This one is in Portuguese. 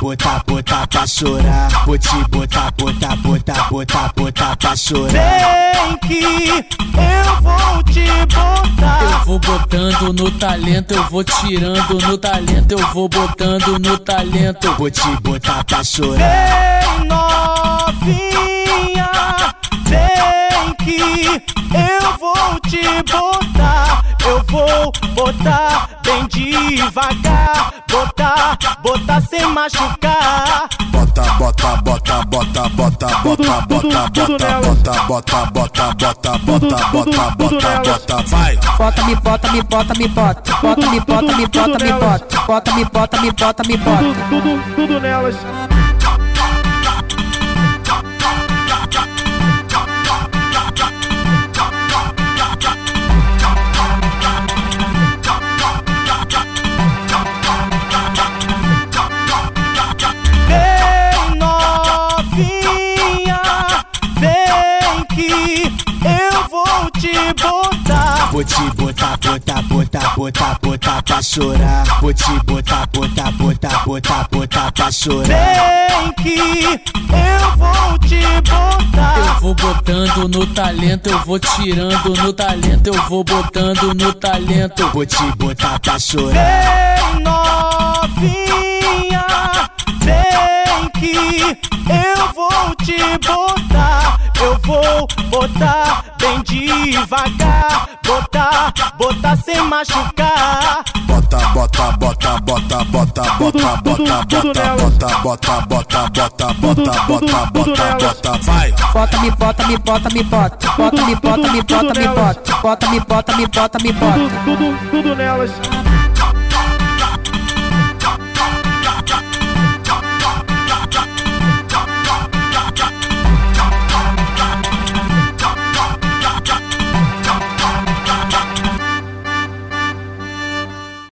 botar, botar pra chorar. Vou te botar, botar, botar, botar, botar pra chorar. Vem que eu vou te botar. Eu vou botando no talento, eu vou tirando no talento, eu vou botando no talento. Vou te botar pra chorar. Vem novinha, vem que eu vou te botar. Eu vou botar bem devagar, botar, botar sem machucar. Bota, bota, bota, bota, bota, bota, bota, bota, bota, bota, bota, bota, bota, bota, bota, bota, vai. Bota, me bota, me bota, me bota. Bota, me bota, me bota, me bota. Bota, me bota, me bota, me bota. Tudo, tudo nelas. Eu vou te botar. Vou te botar, botar, botar, botar, botar pra chorar. Vou te botar, botar, botar, botar, botar pra chorar. Vem que eu vou te botar. Eu vou botando no talento, eu vou tirando no talento, eu vou botando no talento. Vou te botar pra chorar. Vem novinha, vem que eu vou te botar. Vou botar bem devagar, botar, botar sem machucar. Bota, bota, bota, bota, bota, bota, bota, bota, bota, bota, bota, bota, bota, bota, bota, bota, vai. Bota, me bota, me bota, me bota. Bota, me bota, me bota, me bota. Bota, me bota, me bota, me bota. Tudo, tudo nelas.